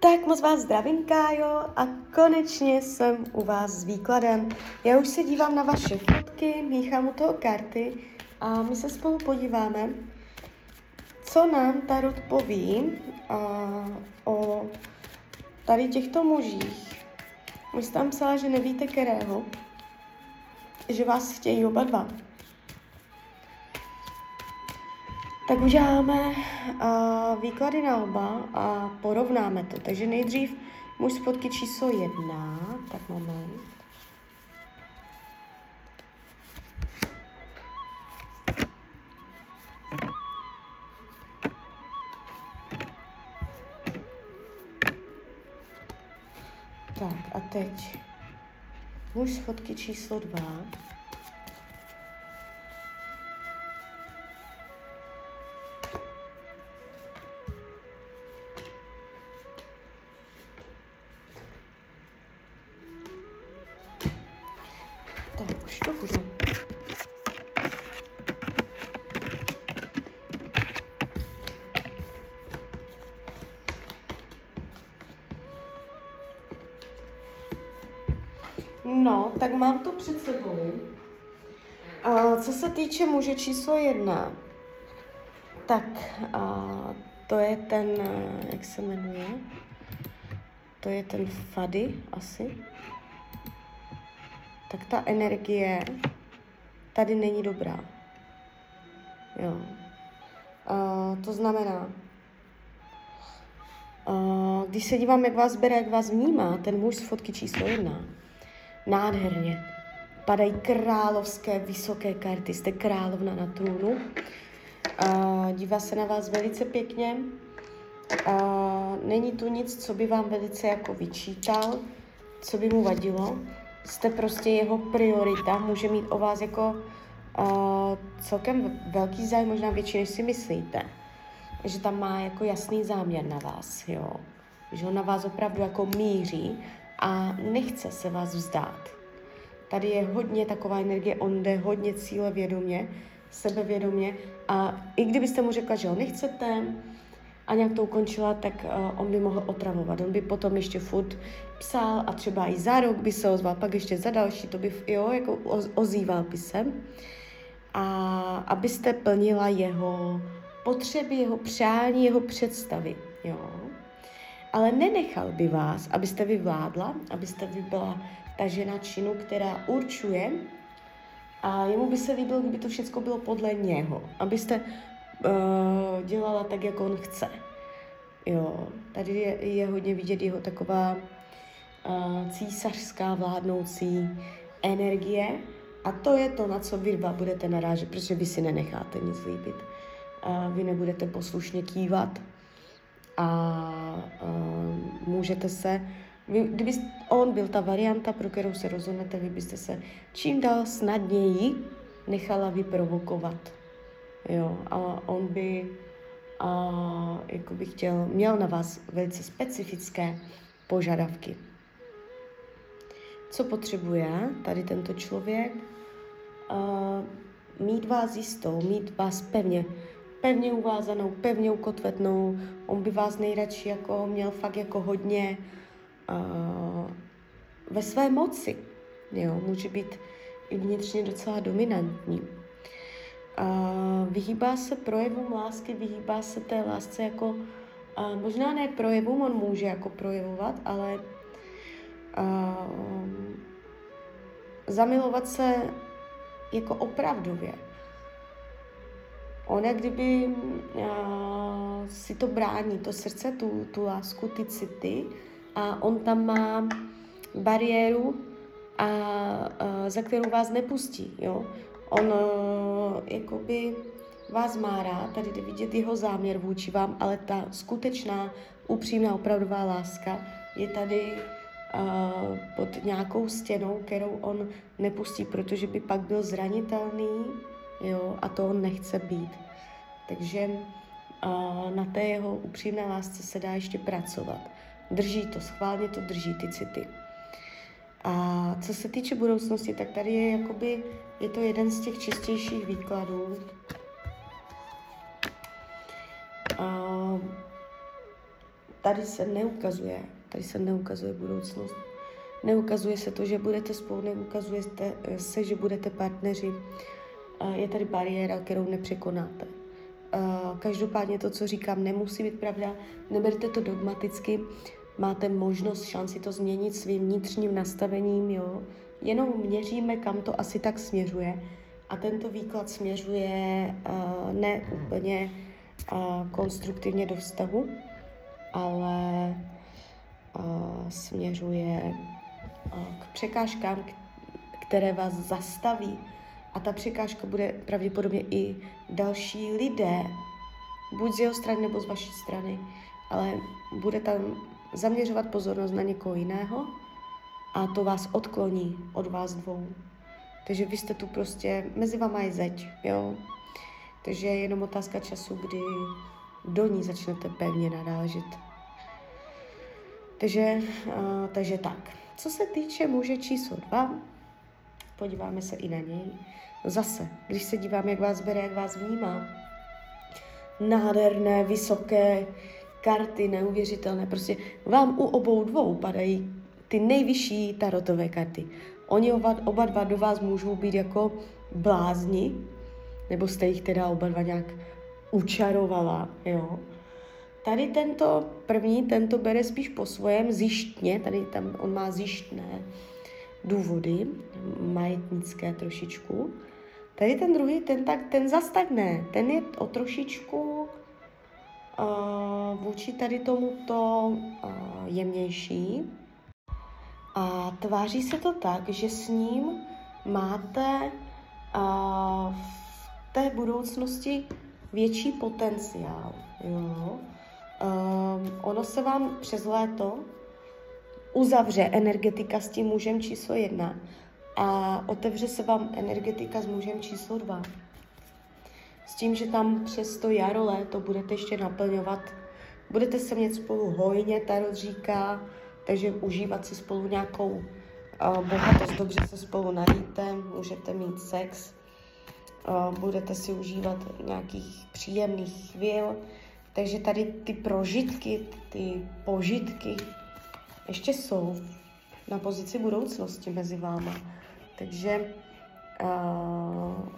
Tak moc vás zdravím, Kájo, a konečně jsem u vás s výkladem. Já už se dívám na vaše fotky, míchám u toho karty a my se spolu podíváme, co nám Tarot poví a, o tady těchto mužích. Vy jste tam psala, že nevíte kterého, že vás chtějí oba dva. Tak uděláme uh, výklady na oba a porovnáme to. Takže nejdřív muž z fotky číslo jedna, tak moment. Tak a teď muž fotky číslo dva. Tak, už to bude. No, tak mám to před sebou. A co se týče muže číslo jedna, tak a to je ten, a, jak se jmenuje? To je ten Fady asi. Tak ta energie tady není dobrá. Jo. A, to znamená, a, když se dívám, jak vás bere, jak vás vnímá, ten muž z fotky číslo jedna, nádherně. Padají královské vysoké karty, jste královna na trůnu. A dívá se na vás velice pěkně. A není tu nic, co by vám velice jako vyčítal, co by mu vadilo. Jste prostě jeho priorita, může mít o vás jako uh, celkem velký zájem, možná větší, než si myslíte. Že tam má jako jasný záměr na vás, jo. Že on na vás opravdu jako míří a nechce se vás vzdát. Tady je hodně taková energie, on jde hodně cíle vědomě, sebevědomě a i kdybyste mu řekla, že ho nechcete a nějak to ukončila, tak uh, on by mohl otravovat. On by potom ještě furt psal a třeba i za rok by se ozval, pak ještě za další, to by, jo, jako ozýval by se. A abyste plnila jeho potřeby, jeho přání, jeho představy, jo ale nenechal by vás, abyste vy vládla, abyste vy byla ta žena činu, která určuje a jemu by se líbilo, kdyby to všechno bylo podle něho, abyste uh, dělala tak, jak on chce. Jo, tady je, je hodně vidět jeho taková uh, císařská vládnoucí energie a to je to, na co vy dva budete narážet, protože vy si nenecháte nic líbit. Uh, vy nebudete poslušně kývat, a uh, můžete se, vy, kdyby on byl ta varianta, pro kterou se rozhodnete, vy byste se čím dál snadněji nechala vyprovokovat. Jo, a on by a, jako by chtěl, měl na vás velice specifické požadavky. Co potřebuje tady tento člověk? A, mít vás jistou, mít vás pevně pevně uvázanou, pevně ukotvetnou. On by vás nejradši jako měl fakt jako hodně uh, ve své moci. Jo, může být i vnitřně docela dominantní. Uh, vyhýbá se projevům lásky, vyhýbá se té lásce jako, uh, možná ne projevům, on může jako projevovat, ale uh, zamilovat se jako opravdově. Ona kdyby uh, si to brání, to srdce, tu, tu lásku, ty city a on tam má bariéru, a, uh, za kterou vás nepustí. Jo? On jakoby vás má rád, tady jde vidět jeho záměr vůči vám, ale ta skutečná, upřímná, opravdová láska je tady uh, pod nějakou stěnou, kterou on nepustí, protože by pak byl zranitelný, jo, a to on nechce být. Takže uh, na té jeho upřímné lásce se dá ještě pracovat. Drží to, schválně to drží ty city. A co se týče budoucnosti, tak tady je jakoby, je to jeden z těch čistějších výkladů. Uh, tady se neukazuje, tady se neukazuje budoucnost. Neukazuje se to, že budete spolu, neukazuje se, že budete partneři. Je tady bariéra, kterou nepřekonáte. Každopádně to, co říkám, nemusí být pravda. Neberte to dogmaticky. Máte možnost, šanci to změnit svým vnitřním nastavením, jo. Jenom měříme, kam to asi tak směřuje. A tento výklad směřuje uh, ne úplně uh, konstruktivně do vztahu, ale uh, směřuje uh, k překážkám, které vás zastaví. A ta překážka bude pravděpodobně i další lidé, buď z jeho strany nebo z vaší strany, ale bude tam zaměřovat pozornost na někoho jiného a to vás odkloní od vás dvou. Takže vy jste tu prostě, mezi váma je zeď, jo. Takže je jenom otázka času, kdy do ní začnete pevně nadážet. Takže, uh, takže tak. Co se týče muže číslo dva, podíváme se i na něj. Zase, když se dívám, jak vás bere, jak vás vnímá, nádherné, vysoké karty, neuvěřitelné. Prostě vám u obou dvou padají ty nejvyšší tarotové karty. Oni oba, oba dva do vás můžou být jako blázni, nebo jste jich teda oba dva nějak učarovala, jo. Tady tento první, tento bere spíš po svém zjištně, tady tam on má zjištné důvody, majetnické trošičku. Tady ten druhý, ten, tak, ten zas tak ne, ten je o trošičku uh, vůči tady tomuto uh, jemnější. A tváří se to tak, že s ním máte uh, v té budoucnosti větší potenciál. Jo? Um, ono se vám přes léto uzavře energetika s tím mužem číslo jedna a otevře se vám energetika s mužem číslo dva. S tím, že tam přes to jaro, léto budete ještě naplňovat, budete se mít spolu hojně, Tarot říká, takže užívat si spolu nějakou uh, bohatost, dobře se spolu najíte, můžete mít sex, uh, budete si užívat nějakých příjemných chvíl, takže tady ty prožitky, ty požitky ještě jsou na pozici budoucnosti mezi váma. Takže uh,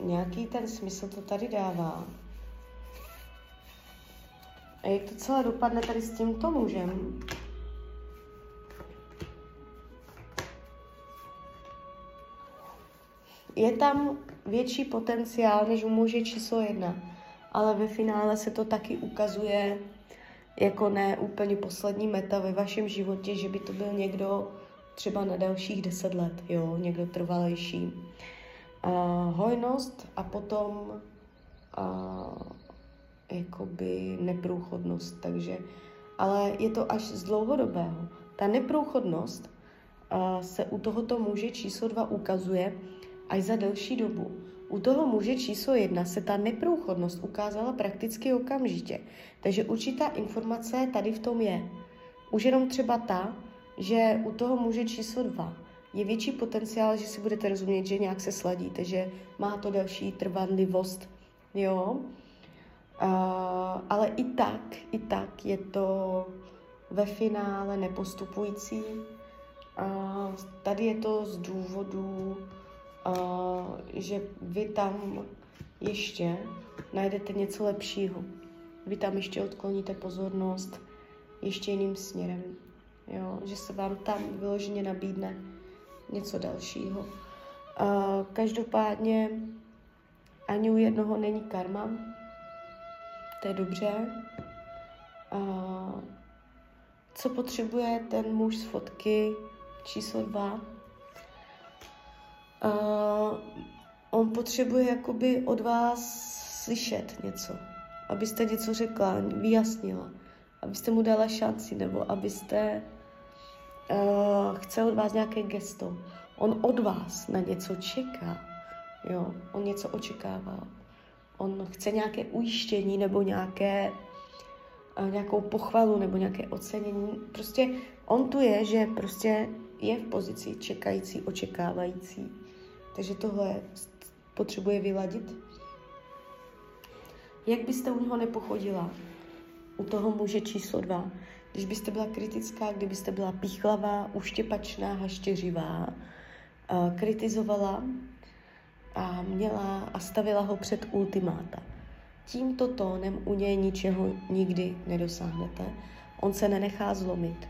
nějaký ten smysl to tady dává. A jak to celé dopadne tady s tímto mužem? Je tam větší potenciál než u muže číslo jedna, ale ve finále se to taky ukazuje jako ne úplně poslední meta ve vašem životě, že by to byl někdo třeba na dalších deset let, jo, někdo trvalejší. Uh, hojnost a potom uh, jakoby neprůchodnost, takže, ale je to až z dlouhodobého. Ta neprůchodnost uh, se u tohoto muže číslo dva ukazuje až za delší dobu. U toho muže číslo jedna se ta neprůchodnost ukázala prakticky okamžitě, takže určitá informace tady v tom je. Už jenom třeba ta, že u toho muže číslo dva je větší potenciál, že si budete rozumět, že nějak se sladíte, že má to další trvanlivost, jo. Uh, ale i tak, i tak je to ve finále nepostupující. Uh, tady je to z důvodu že vy tam ještě najdete něco lepšího. Vy tam ještě odkloníte pozornost ještě jiným směrem. Jo? Že se vám tam vyloženě nabídne něco dalšího. Každopádně ani u jednoho není karma. To je dobře. Co potřebuje ten muž z fotky číslo dva? Uh, on potřebuje jakoby od vás slyšet něco. Abyste něco řekla, vyjasnila. Abyste mu dala šanci, nebo abyste uh, chce od vás nějaké gesto. On od vás na něco čeká. Jo, on něco očekává. On chce nějaké ujištění nebo nějaké, uh, nějakou pochvalu nebo nějaké ocenění. Prostě on tu je, že prostě je v pozici čekající, očekávající. Takže tohle potřebuje vyladit. Jak byste u něho nepochodila, u toho muže číslo dva. Když byste byla kritická, kdybyste byla píchlavá, uštěpačná, haštěřivá, kritizovala a měla a stavila ho před ultimáta. Tímto tónem u něj ničeho nikdy nedosáhnete. On se nenechá zlomit.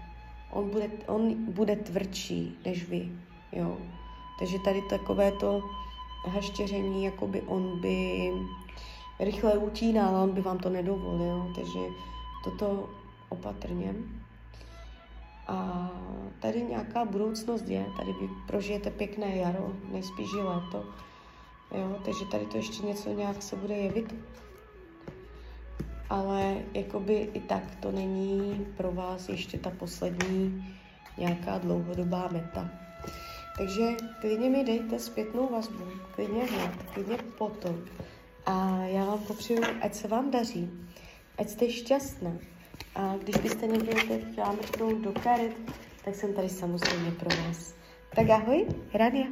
On bude, on bude tvrdší než vy. Jo? Takže tady takové to haštěření, jako by on by rychle utínal, on by vám to nedovolil, takže toto opatrně. A tady nějaká budoucnost je, tady vy prožijete pěkné jaro, nejspíš i léto, jo, takže tady to ještě něco nějak se bude jevit. Ale jakoby i tak to není pro vás ještě ta poslední nějaká dlouhodobá meta. Takže klidně mi dejte zpětnou vazbu, klidně hned, klidně potom. A já vám popřeju, ať se vám daří, ať jste šťastná. A když byste někdo chtěla mrknout do karet, tak jsem tady samozřejmě pro vás. Tak ahoj, Rania.